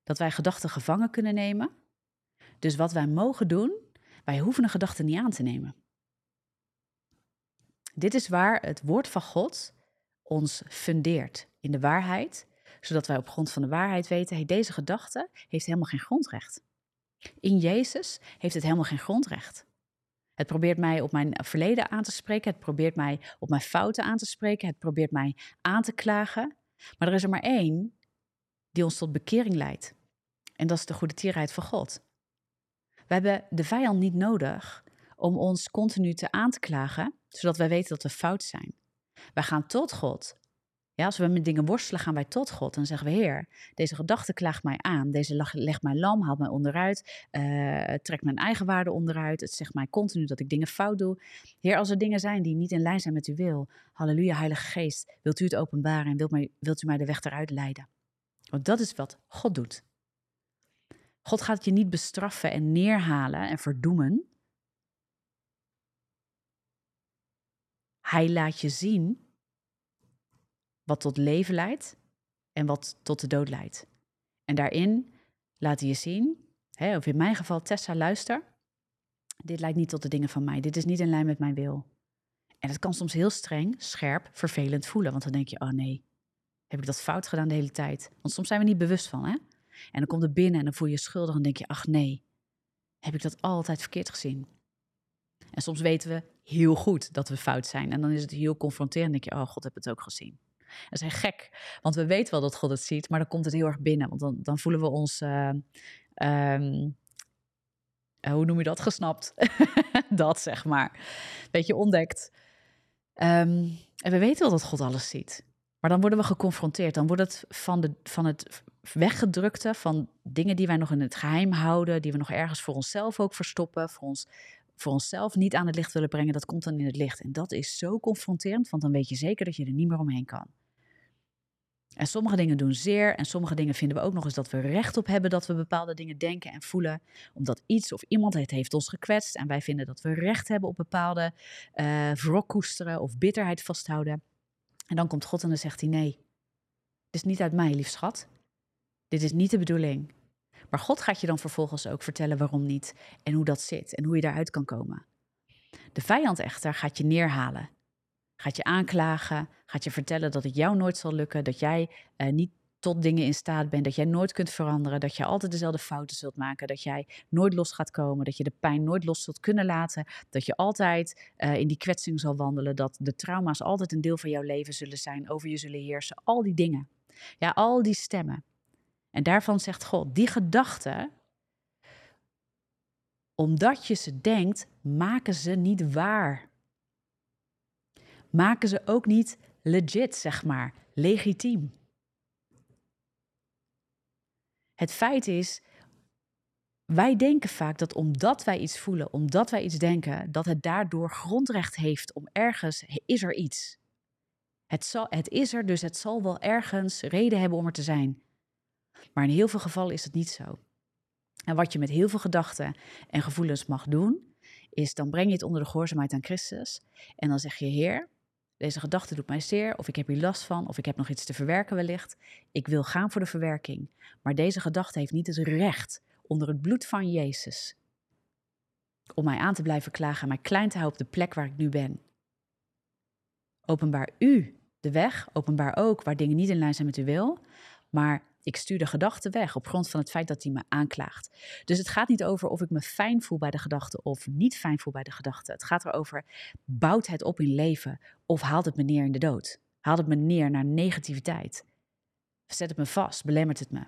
S1: dat wij gedachten gevangen kunnen nemen. Dus wat wij mogen doen, wij hoeven een gedachte niet aan te nemen. Dit is waar het woord van God ons fundeert in de waarheid, zodat wij op grond van de waarheid weten, hey, deze gedachte heeft helemaal geen grondrecht. In Jezus heeft het helemaal geen grondrecht. Het probeert mij op mijn verleden aan te spreken. Het probeert mij op mijn fouten aan te spreken. Het probeert mij aan te klagen. Maar er is er maar één die ons tot bekering leidt. En dat is de goede tierheid van God. We hebben de vijand niet nodig om ons continu te aan te klagen, zodat wij weten dat we fout zijn. Wij gaan tot God Ja, als we met dingen worstelen, gaan wij tot God. Dan zeggen we, Heer, deze gedachte klaagt mij aan. Deze legt mij lam, haalt mij onderuit. Uh, trekt mijn eigen waarde onderuit. Het zegt mij continu dat ik dingen fout doe. Heer, als er dingen zijn die niet in lijn zijn met uw wil. Halleluja, Heilige Geest. Wilt u het openbaren en wilt, mij, wilt u mij de weg eruit leiden? Want dat is wat God doet. God gaat je niet bestraffen en neerhalen en verdoemen. Hij laat je zien wat tot leven leidt en wat tot de dood leidt. En daarin laat hij je zien, hè, of in mijn geval Tessa, luister, dit leidt niet tot de dingen van mij, dit is niet in lijn met mijn wil. En het kan soms heel streng, scherp, vervelend voelen, want dan denk je, oh nee, heb ik dat fout gedaan de hele tijd? Want soms zijn we niet bewust van, hè? En dan komt het binnen en dan voel je je schuldig en denk je, ach nee, heb ik dat altijd verkeerd gezien? En soms weten we heel goed dat we fout zijn. En dan is het heel confronterend. En denk je, oh, God heb het ook gezien. Dat is gek, want we weten wel dat God het ziet, maar dan komt het heel erg binnen. Want dan, dan voelen we ons, uh, um, hoe noem je dat, gesnapt. [LAUGHS] dat zeg maar. Beetje ontdekt. Um, en we weten wel dat God alles ziet. Maar dan worden we geconfronteerd. Dan wordt het van, de, van het weggedrukte, van dingen die wij nog in het geheim houden, die we nog ergens voor onszelf ook verstoppen, voor ons voor onszelf niet aan het licht willen brengen, dat komt dan in het licht. En dat is zo confronterend, want dan weet je zeker dat je er niet meer omheen kan. En sommige dingen doen zeer en sommige dingen vinden we ook nog eens dat we recht op hebben dat we bepaalde dingen denken en voelen, omdat iets of iemand het heeft ons gekwetst en wij vinden dat we recht hebben op bepaalde uh, wrok koesteren of bitterheid vasthouden. En dan komt God en dan zegt hij nee, dit is niet uit mij, lief schat. Dit is niet de bedoeling. Maar God gaat je dan vervolgens ook vertellen waarom niet en hoe dat zit en hoe je daaruit kan komen. De vijand echter gaat je neerhalen. Gaat je aanklagen, gaat je vertellen dat het jou nooit zal lukken, dat jij uh, niet tot dingen in staat bent, dat jij nooit kunt veranderen, dat je altijd dezelfde fouten zult maken, dat jij nooit los gaat komen, dat je de pijn nooit los zult kunnen laten, dat je altijd uh, in die kwetsing zal wandelen, dat de trauma's altijd een deel van jouw leven zullen zijn, over je zullen heersen, al die dingen. Ja, al die stemmen. En daarvan zegt God, die gedachten, omdat je ze denkt, maken ze niet waar. Maken ze ook niet legit, zeg maar, legitiem. Het feit is, wij denken vaak dat omdat wij iets voelen, omdat wij iets denken, dat het daardoor grondrecht heeft om ergens, is er iets. Het, zal, het is er, dus het zal wel ergens reden hebben om er te zijn. Maar in heel veel gevallen is het niet zo. En wat je met heel veel gedachten en gevoelens mag doen, is dan breng je het onder de gehoorzaamheid aan Christus. En dan zeg je, Heer, deze gedachte doet mij zeer, of ik heb hier last van, of ik heb nog iets te verwerken wellicht. Ik wil gaan voor de verwerking. Maar deze gedachte heeft niet het recht onder het bloed van Jezus om mij aan te blijven klagen en mij klein te houden op de plek waar ik nu ben. Openbaar u de weg, openbaar ook waar dingen niet in lijn zijn met uw wil, maar ik stuur de gedachte weg op grond van het feit dat hij me aanklaagt. Dus het gaat niet over of ik me fijn voel bij de gedachte of niet fijn voel bij de gedachte. Het gaat erover, bouwt het op in leven of haalt het me neer in de dood? Haalt het me neer naar negativiteit? Zet het me vast, belemmert het me?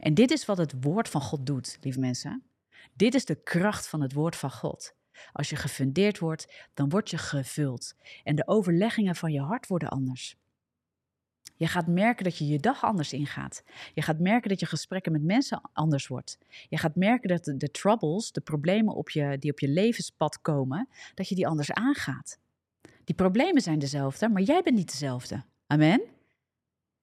S1: En dit is wat het woord van God doet, lieve mensen. Dit is de kracht van het woord van God. Als je gefundeerd wordt, dan word je gevuld. En de overleggingen van je hart worden anders. Je gaat merken dat je je dag anders ingaat. Je gaat merken dat je gesprekken met mensen anders wordt. Je gaat merken dat de, troubles, de problemen op je, die op je levenspad komen, dat je die anders aangaat. Die problemen zijn dezelfde, maar jij bent niet dezelfde. Amen?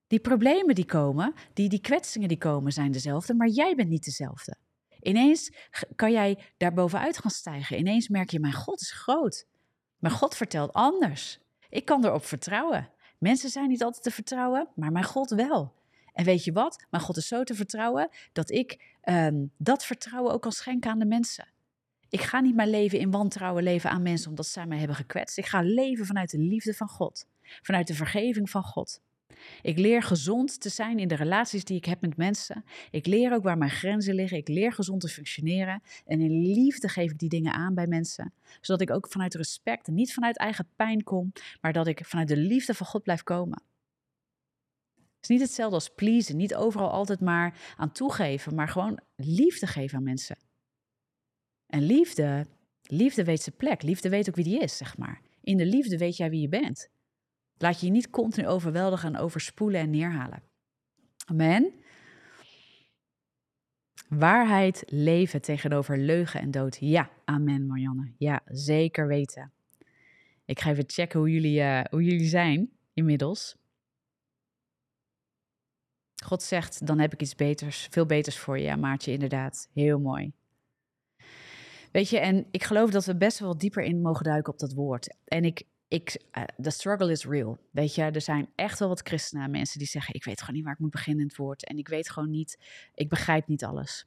S1: Die problemen die komen, die, die kwetsingen die komen, zijn dezelfde, maar jij bent niet dezelfde. Ineens kan jij daar bovenuit gaan stijgen. Ineens merk je, mijn God is groot. Mijn God vertelt anders. Ik kan erop vertrouwen. Mensen zijn niet altijd te vertrouwen, maar mijn God wel. En weet je wat? Mijn God is zo te vertrouwen dat ik ehm, dat vertrouwen ook kan schenken aan de mensen. Ik ga niet mijn leven in wantrouwen leven aan mensen omdat zij mij hebben gekwetst. Ik ga leven vanuit de liefde van God, vanuit de vergeving van God. Ik leer gezond te zijn in de relaties die ik heb met mensen. Ik leer ook waar mijn grenzen liggen. Ik leer gezond te functioneren. En in liefde geef ik die dingen aan bij mensen. Zodat ik ook vanuit respect niet vanuit eigen pijn kom, maar dat ik vanuit de liefde van God blijf komen. Het is niet hetzelfde als pleasen. Niet overal altijd maar aan toegeven, maar gewoon liefde geven aan mensen. En liefde, liefde weet zijn plek. Liefde weet ook wie die is, zeg maar. In de liefde weet jij wie je bent. Laat je niet continu overweldigen en overspoelen en neerhalen. Amen. Waarheid leven tegenover leugen en dood. Ja, amen Marianne. Ja, zeker weten. Ik ga even checken hoe jullie, uh, hoe jullie zijn inmiddels. God zegt, dan heb ik iets beters, veel beters voor je. Maartje, inderdaad. Heel mooi. Weet je, en ik geloof dat we best wel dieper in mogen duiken op dat woord. En ik, ik, uh, the struggle is real. Weet je, er zijn echt wel wat christenen, mensen die zeggen: Ik weet gewoon niet waar ik moet beginnen in het woord. En ik weet gewoon niet, ik begrijp niet alles.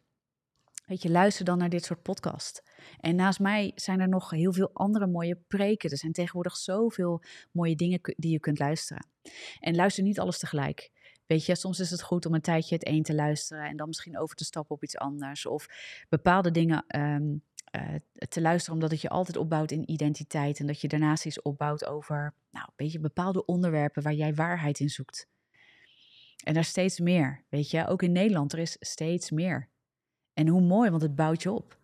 S1: Weet je, luister dan naar dit soort podcast. En naast mij zijn er nog heel veel andere mooie preken. Er zijn tegenwoordig zoveel mooie dingen die je kunt luisteren. En luister niet alles tegelijk. Weet je, soms is het goed om een tijdje het een te luisteren en dan misschien over te stappen op iets anders. Of bepaalde dingen ehm, eh, te luisteren, omdat het je altijd opbouwt in identiteit. En dat je daarnaast iets opbouwt over nou, een beetje bepaalde onderwerpen waar jij waarheid in zoekt. En daar steeds meer. Weet je, ook in Nederland, er is steeds meer. En hoe mooi, want het bouwt je op.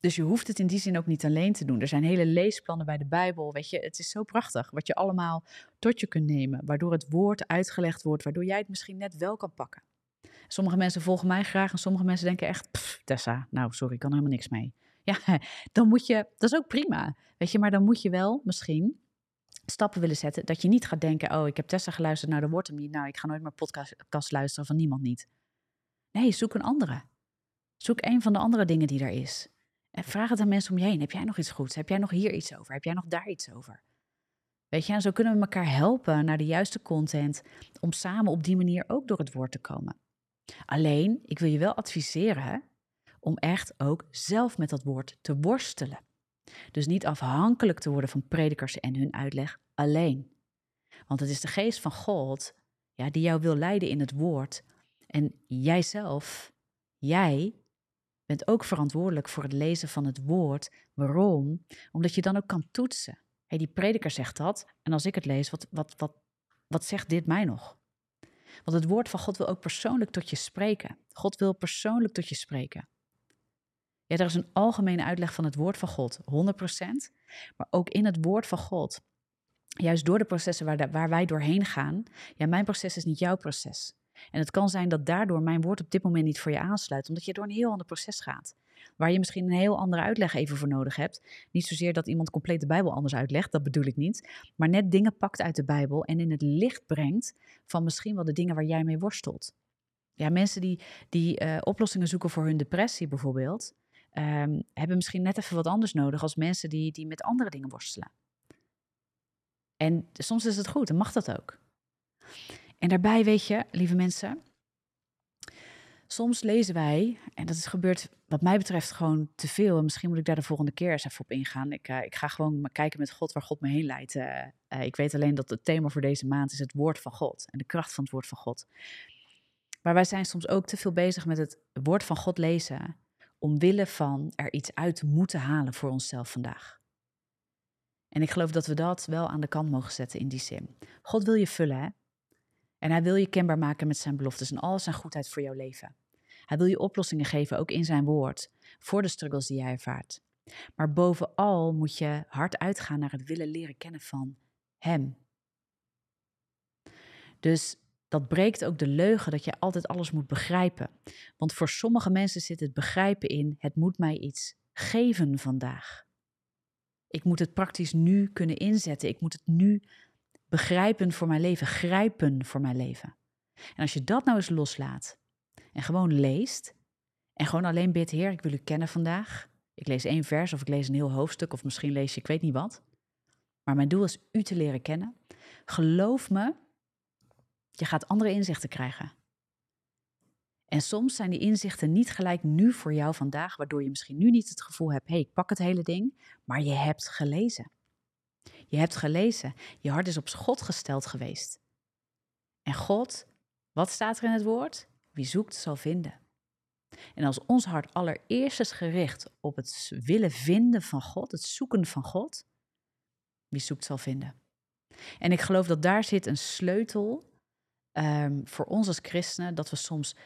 S1: Dus je hoeft het in die zin ook niet alleen te doen. Er zijn hele leesplannen bij de Bijbel. Weet je, het is zo prachtig wat je allemaal tot je kunt nemen. Waardoor het woord uitgelegd wordt, waardoor jij het misschien net wel kan pakken. Sommige mensen volgen mij graag en sommige mensen denken echt, Tessa, nou sorry, ik kan er helemaal niks mee. Ja, [LAUGHS] dan moet je, dat is ook prima. Weet je, maar dan moet je wel misschien stappen willen zetten. Dat je niet gaat denken, oh, ik heb Tessa geluisterd, nou, dat wordt hem niet. Nou, ik ga nooit meer podcast luisteren van niemand niet. Nee, zoek een andere. Zoek een van de andere dingen die er is. En vraag het aan mensen om je heen. Heb jij nog iets goeds? Heb jij nog hier iets over? Heb jij nog daar iets over? Weet je, en zo kunnen we elkaar helpen naar de juiste content om samen op die manier ook door het woord te komen. Alleen, ik wil je wel adviseren om echt ook zelf met dat woord te worstelen. Dus niet afhankelijk te worden van predikers en hun uitleg alleen. Want het is de geest van God ja, die jou wil leiden in het woord. En jijzelf, jij bent ook verantwoordelijk voor het lezen van het woord. Waarom? Omdat je dan ook kan toetsen. Hey, die prediker zegt dat. En als ik het lees, wat, wat, wat, wat zegt dit mij nog? Want het woord van God wil ook persoonlijk tot je spreken. God wil persoonlijk tot je spreken. Ja, er is een algemene uitleg van het woord van God, 100%. Maar ook in het woord van God, juist door de processen waar, waar wij doorheen gaan, ja, mijn proces is niet jouw proces. En het kan zijn dat daardoor mijn woord op dit moment niet voor je aansluit, omdat je door een heel ander proces gaat. Waar je misschien een heel andere uitleg even voor nodig hebt. Niet zozeer dat iemand compleet de Bijbel anders uitlegt, dat bedoel ik niet. Maar net dingen pakt uit de Bijbel en in het licht brengt van misschien wel de dingen waar jij mee worstelt. Ja, mensen die, die uh, oplossingen zoeken voor hun depressie bijvoorbeeld, um, hebben misschien net even wat anders nodig als mensen die, die met andere dingen worstelen. En soms is het goed en mag dat ook. En daarbij weet je, lieve mensen, soms lezen wij, en dat is gebeurd wat mij betreft gewoon te veel. En misschien moet ik daar de volgende keer eens even op ingaan. Ik, uh, ik ga gewoon kijken met God waar God me heen leidt. Uh, uh, ik weet alleen dat het thema voor deze maand is het woord van God en de kracht van het woord van God. Maar wij zijn soms ook te veel bezig met het woord van God lezen, omwille van er iets uit te moeten halen voor onszelf vandaag. En ik geloof dat we dat wel aan de kant mogen zetten in die zin. God wil je vullen, hè? En hij wil je kenbaar maken met zijn beloftes en al zijn goedheid voor jouw leven. Hij wil je oplossingen geven, ook in zijn woord, voor de struggles die jij ervaart. Maar bovenal moet je hard uitgaan naar het willen leren kennen van Hem. Dus dat breekt ook de leugen dat je altijd alles moet begrijpen. Want voor sommige mensen zit het begrijpen in: het moet mij iets geven vandaag. Ik moet het praktisch nu kunnen inzetten. Ik moet het nu begrijpen voor mijn leven, grijpen voor mijn leven. En als je dat nou eens loslaat en gewoon leest en gewoon alleen bidt, Heer, ik wil u kennen vandaag. Ik lees één vers of ik lees een heel hoofdstuk of misschien lees je ik weet niet wat. Maar mijn doel is u te leren kennen. Geloof me, je gaat andere inzichten krijgen. En soms zijn die inzichten niet gelijk nu voor jou vandaag, waardoor je misschien nu niet het gevoel hebt, hé, hey, ik pak het hele ding, maar je hebt gelezen. Je hebt gelezen. Je hart is op God gesteld geweest. En God, wat staat er in het woord? Wie zoekt zal vinden. En als ons hart allereerst is gericht op het willen vinden van God, het zoeken van God, wie zoekt zal vinden. En ik geloof dat daar zit een sleutel um, voor ons als christenen, dat we soms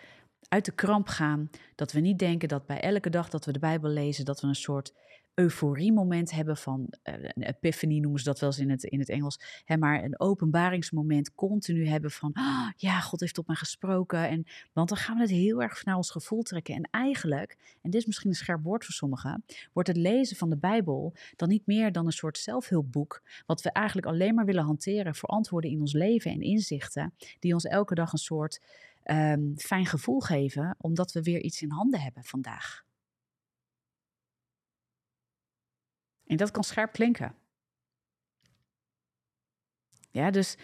S1: uit de kramp gaan. Dat we niet denken dat bij elke dag dat we de Bijbel lezen, dat we een soort euforiemoment hebben van, uh, een epiphany noemen ze dat wel eens in het, in het Engels, hè, maar een openbaringsmoment continu hebben van, ah, ja, God heeft tot mij gesproken. En, want dan gaan we het heel erg naar ons gevoel trekken. En eigenlijk, en dit is misschien een scherp woord voor sommigen, wordt het lezen van de Bijbel dan niet meer dan een soort zelfhulpboek, wat we eigenlijk alleen maar willen hanteren voor antwoorden in ons leven en inzichten, die ons elke dag een soort um, fijn gevoel geven, omdat we weer iets in handen hebben vandaag. En dat kan scherp klinken. Ja, dus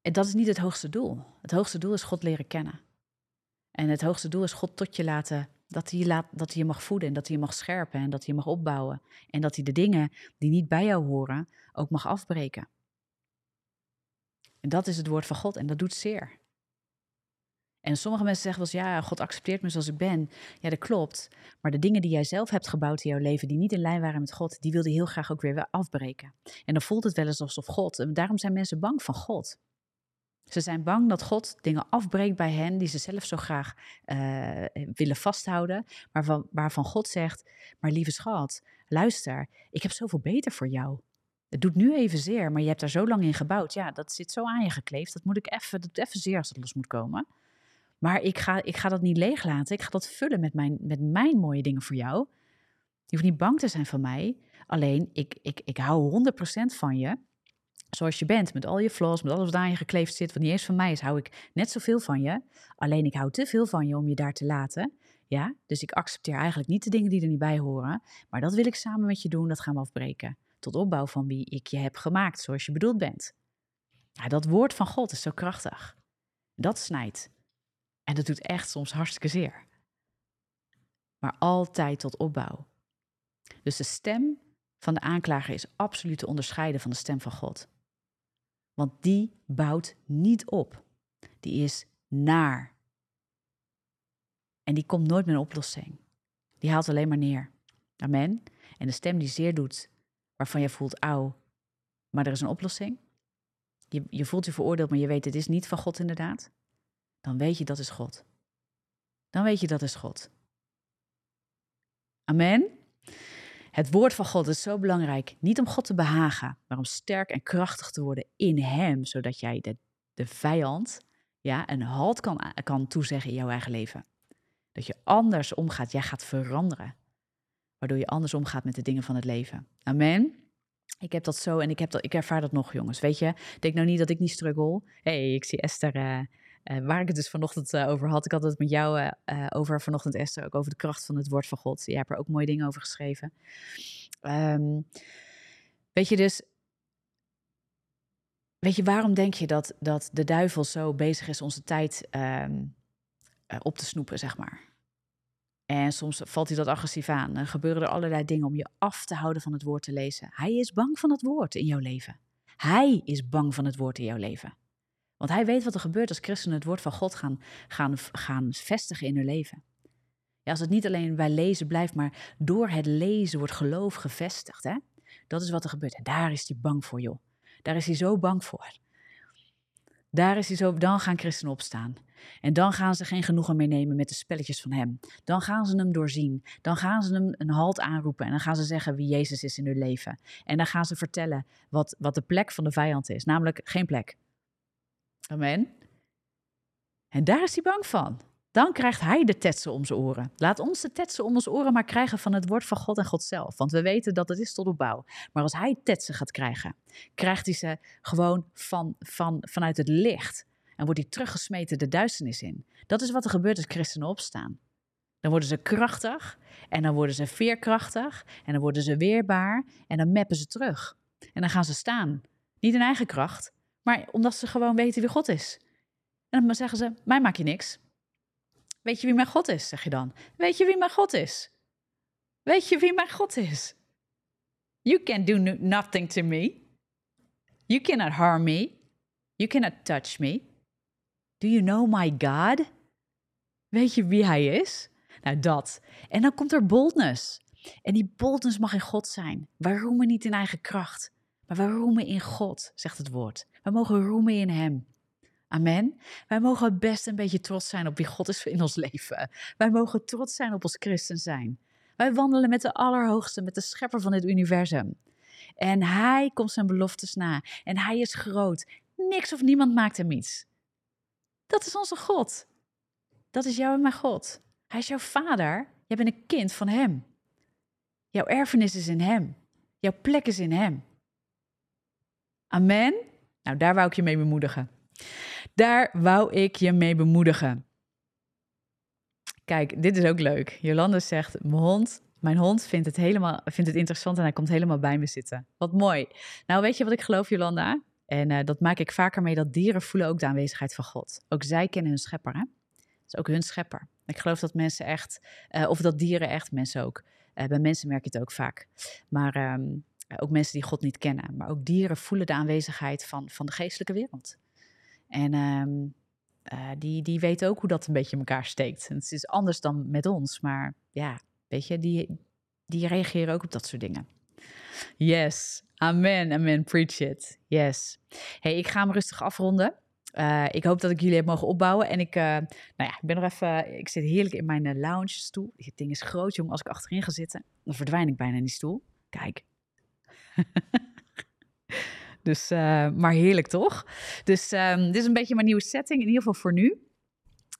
S1: dat is niet het hoogste doel. Het hoogste doel is God leren kennen. En het hoogste doel is God tot je laten, dat hij je, laat, dat hij je mag voeden en dat hij je mag scherpen en dat hij je mag opbouwen. En dat hij de dingen die niet bij jou horen ook mag afbreken. En dat is het woord van God en dat doet zeer. En sommige mensen zeggen wel eens, ja, God accepteert me zoals ik ben. Ja, dat klopt. Maar de dingen die jij zelf hebt gebouwd in jouw leven, die niet in lijn waren met God, die wilde heel graag ook weer afbreken. En dan voelt het wel eens alsof God, en daarom zijn mensen bang van God. Ze zijn bang dat God dingen afbreekt bij hen die ze zelf zo graag uh, willen vasthouden, maar van, waarvan God zegt, maar lieve schat, luister, ik heb zoveel beter voor jou. Het doet nu even zeer, maar je hebt daar zo lang in gebouwd. Ja, dat zit zo aan je gekleefd. Dat moet ik even, dat even zeer als het los moet komen. Maar ik ga, ik ga dat niet leeglaten. Ik ga dat vullen met mijn, met mijn mooie dingen voor jou. Je hoeft niet bang te zijn van mij. Alleen, ik, ik, ik hou 100% van je. Zoals je bent, met al je flaws, met alles wat aan je gekleefd zit, wat niet eens van mij is, hou ik net zoveel van je. Alleen ik hou te veel van je om je daar te laten. Ja, dus ik accepteer eigenlijk niet de dingen die er niet bij horen. Maar dat wil ik samen met je doen, dat gaan we afbreken. Tot opbouw van wie ik je heb gemaakt, zoals je bedoeld bent. Ja, dat woord van God is zo krachtig. Dat snijdt. En dat doet echt soms hartstikke zeer. Maar altijd tot opbouw. Dus de stem van de aanklager is absoluut te onderscheiden van de stem van God. Want die bouwt niet op. Die is naar. En die komt nooit met een oplossing. Die haalt alleen maar neer. Amen. En de stem die zeer doet, waarvan je voelt, auw, maar er is een oplossing. Je, je voelt je veroordeeld, maar je weet, het is niet van God inderdaad dan weet je dat is God. Dan weet je dat is God. Amen. Het woord van God is zo belangrijk, niet om God te behagen, maar om sterk en krachtig te worden in Hem, zodat jij de, de vijand ja, een halt kan, kan toezeggen in jouw eigen leven. Dat je anders omgaat, jij gaat veranderen, waardoor je anders omgaat met de dingen van het leven. Amen. Ik heb dat zo en ik, heb dat, ik ervaar dat nog, jongens. Weet je, denk nou niet dat ik niet struggle. hey, ik zie Esther uh, uh, waar ik het dus vanochtend uh, over had. Ik had het met jou uh, over vanochtend, Esther, ook over de kracht van het woord van God. Je hebt er ook mooie dingen over geschreven. Um, weet je dus, weet je, waarom denk je dat, dat de duivel zo bezig is onze tijd um, op te snoepen, zeg maar? En soms valt hij dat agressief aan. Dan gebeuren er allerlei dingen om je af te houden van het woord te lezen. Hij is bang van het woord in jouw leven. Hij is bang van het woord in jouw leven. Want hij weet wat er gebeurt als christenen het woord van God gaan, gaan, gaan vestigen in hun leven. Ja, als het niet alleen bij lezen blijft, maar door het lezen wordt geloof gevestigd. Hè? Dat is wat er gebeurt. En daar is hij bang voor, joh. Daar is hij zo bang voor. Daar is hij zo, dan gaan christenen opstaan. En dan gaan ze geen genoegen meer nemen met de spelletjes van hem. Dan gaan ze hem doorzien. Dan gaan ze hem een halt aanroepen. En dan gaan ze zeggen wie Jezus is in hun leven. En dan gaan ze vertellen wat, wat de plek van de vijand is. Namelijk geen plek. Amen. En daar is hij bang van. Dan krijgt hij de tetsen om zijn oren. Laat ons de tetsen om ons oren maar krijgen van het woord van God en God zelf. Want we weten dat het is tot opbouw. Maar als hij tetsen gaat krijgen, krijgt hij ze gewoon van, van, vanuit het licht. En wordt hij teruggesmeten de duisternis in. Dat is wat er gebeurt als christenen opstaan. Dan worden ze krachtig en dan worden ze veerkrachtig en dan worden ze weerbaar en dan meppen ze terug. En dan gaan ze staan. Niet in eigen kracht, maar omdat ze gewoon weten wie God is. En dan zeggen ze, mij maak je niks. Weet je wie mijn God is, zeg je dan. Weet je wie mijn God is? Weet je wie mijn God is? You can do nothing to me. You cannot harm me. You cannot touch me. Do you know my God? Weet je wie hij is? Nou, dat. En dan komt er boldness. En die boldness mag in God zijn. Waarom niet in eigen kracht? Maar we roemen in God, zegt het woord. We mogen roemen in Hem. Amen. Wij mogen best een beetje trots zijn op wie God is in ons leven. Wij mogen trots zijn op ons christen zijn. Wij wandelen met de Allerhoogste, met de schepper van dit universum. En hij komt zijn beloftes na. En hij is groot. Niks of niemand maakt hem iets. Dat is onze God. Dat is jouw en mijn God. Hij is jouw vader. Jij bent een kind van hem. Jouw erfenis is in hem. Jouw plek is in hem. Amen. Nou, daar wou ik je mee bemoedigen. Daar wou ik je mee bemoedigen. Kijk, dit is ook leuk. Jolanda zegt: Mijn hond, mijn hond vindt het, helemaal, vindt het interessant en hij komt helemaal bij me zitten. Wat mooi. Nou, weet je wat ik geloof, Jolanda? En uh, dat maak ik vaker mee dat dieren voelen ook de aanwezigheid van God. Ook zij kennen hun schepper, hè? Dat is ook hun schepper. Ik geloof dat mensen echt, uh, of dat dieren echt, mensen ook. Uh, bij mensen merk je het ook vaak. Maar um, ook mensen die God niet kennen. Maar ook dieren voelen de aanwezigheid van, van de geestelijke wereld. En um, uh, die, die weten ook hoe dat een beetje in elkaar steekt. En het is anders dan met ons, maar ja, weet je, die, die reageren ook op dat soort dingen. Yes, amen, amen, preach it. Yes. Hey, ik ga hem rustig afronden. Uh, ik hoop dat ik jullie heb mogen opbouwen. En ik, nou ja, ik ben nog even. Ik zit heerlijk in mijn lounge stoel. Dit ding is groot, jongen. Als ik achterin ga zitten, dan verdwijn ik bijna in die stoel. Kijk. [LAUGHS] Dus, uh, maar heerlijk toch? Dus um, dit is een beetje mijn nieuwe setting, in ieder geval voor nu.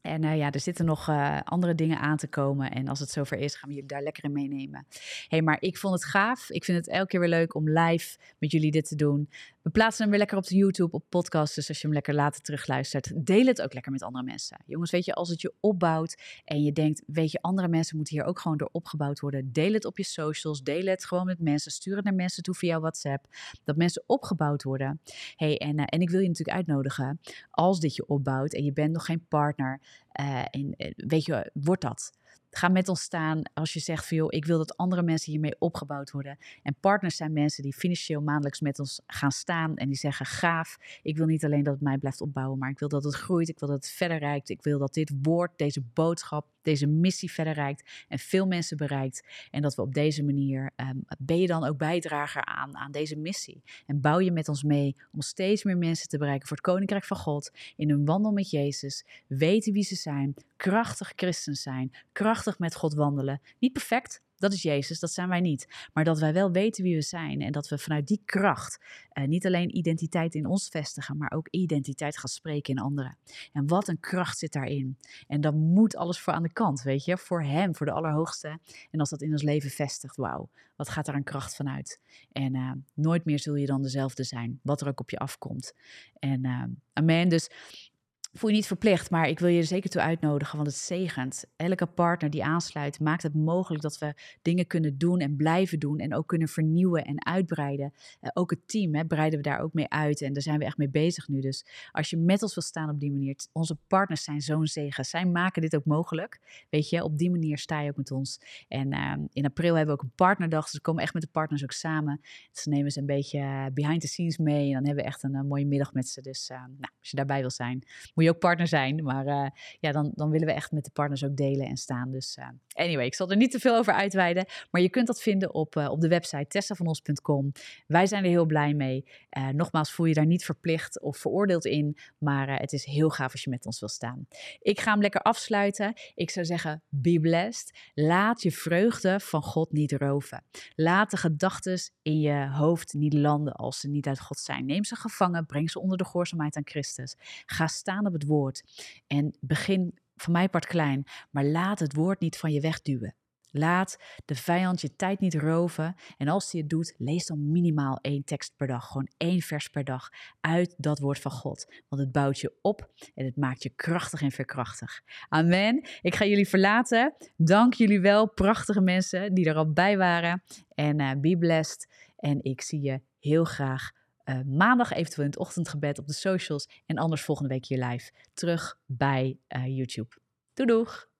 S1: En uh, ja, er zitten nog uh, andere dingen aan te komen. En als het zover is, gaan we jullie daar lekker in meenemen. hey, maar ik vond het gaaf. Ik vind het elke keer weer leuk om live met jullie dit te doen. We plaatsen hem weer lekker op de YouTube, op podcast. Dus als je hem lekker later terugluistert, deel het ook lekker met andere mensen. Jongens, weet je, als het je opbouwt en je denkt, weet je, andere mensen moeten hier ook gewoon door opgebouwd worden. Deel het op je socials, deel het gewoon met mensen. Stuur het naar mensen toe via WhatsApp. Dat mensen opgebouwd worden. hey, en, uh, en ik wil je natuurlijk uitnodigen, als dit je opbouwt en je bent nog geen partner, en, weet je, wordt dat. Ga met ons staan als je zegt van joh, ik wil dat andere mensen hiermee opgebouwd worden. En partners zijn mensen die financieel maandelijks met ons gaan staan en die zeggen gaaf, ik wil niet alleen dat het mij blijft opbouwen, maar ik wil dat het groeit, ik wil dat het verder reikt, ik wil dat dit woord, deze boodschap, deze missie verder reikt en veel mensen bereikt. En dat we op deze manier, um, ben je dan ook bijdrager aan, aan deze missie. En bouw je met ons mee om steeds meer mensen te bereiken voor het Koninkrijk van God, in hun wandel met Jezus, weten wie ze zijn, krachtig christen zijn, krachtig met God wandelen. Niet perfect, dat is Jezus, dat zijn wij niet. Maar dat wij wel weten wie we zijn en dat we vanuit die kracht uh, niet alleen identiteit in ons vestigen, maar ook identiteit gaan spreken in anderen. En wat een kracht zit daarin. En dan moet alles voor aan de kant, weet je, voor Hem, voor de Allerhoogste. En als dat in ons leven vestigt, wauw, wat gaat daar een kracht vanuit? En uh, nooit meer zul je dan dezelfde zijn, wat er ook op je afkomt. En uh, amen. Dus voel je niet verplicht, maar ik wil je er zeker toe uitnodigen, want het zegent. Elke partner die aansluit maakt het mogelijk dat we dingen kunnen doen en blijven doen en ook kunnen vernieuwen en uitbreiden. Uh, ook het team hè, breiden we daar ook mee uit en daar zijn we echt mee bezig nu. Dus als je met ons wil staan op die manier, onze partners zijn zo'n zegen. Zij maken dit ook mogelijk. Weet je, op die manier sta je ook met ons. En uh, in april hebben we ook een partnerdag, dus we komen echt met de partners ook samen. Dus nemen ze een beetje uh, behind the scenes mee en dan hebben we echt een, mooie middag met ze. Dus nou, als je daarbij wil zijn, moet je ook partner zijn. Maar uh, ja, dan, dan willen we echt met de partners ook delen en staan. Dus uh, anyway, ik zal er niet te veel over uitweiden. Maar je kunt dat vinden op, uh, op de website tessavanos.com. Wij zijn er heel blij mee. nogmaals, voel je daar niet verplicht of veroordeeld in. Maar het is heel gaaf als je met ons wil staan. Ik ga hem lekker afsluiten. Ik zou zeggen, be blessed. Laat je vreugde van God niet roven. Laat de gedachten in je hoofd niet landen als ze niet uit God zijn. Neem ze gevangen, breng ze onder de gehoorzaamheid aan Christus. Ga staan op het woord. En begin van mij part klein, maar laat het woord niet van je wegduwen. Laat de vijand je tijd niet roven. En als hij het doet, lees dan minimaal één tekst per dag. Gewoon één vers per dag uit dat woord van God. Want het bouwt je op en het maakt je krachtig en verkrachtig. Amen. Ik ga jullie verlaten. Dank jullie wel, prachtige mensen die er al bij waren. En uh, be blessed. En ik zie je heel graag uh, maandag eventueel in het ochtendgebed op de socials. En anders volgende week hier live terug bij uh, YouTube. Doei doeg!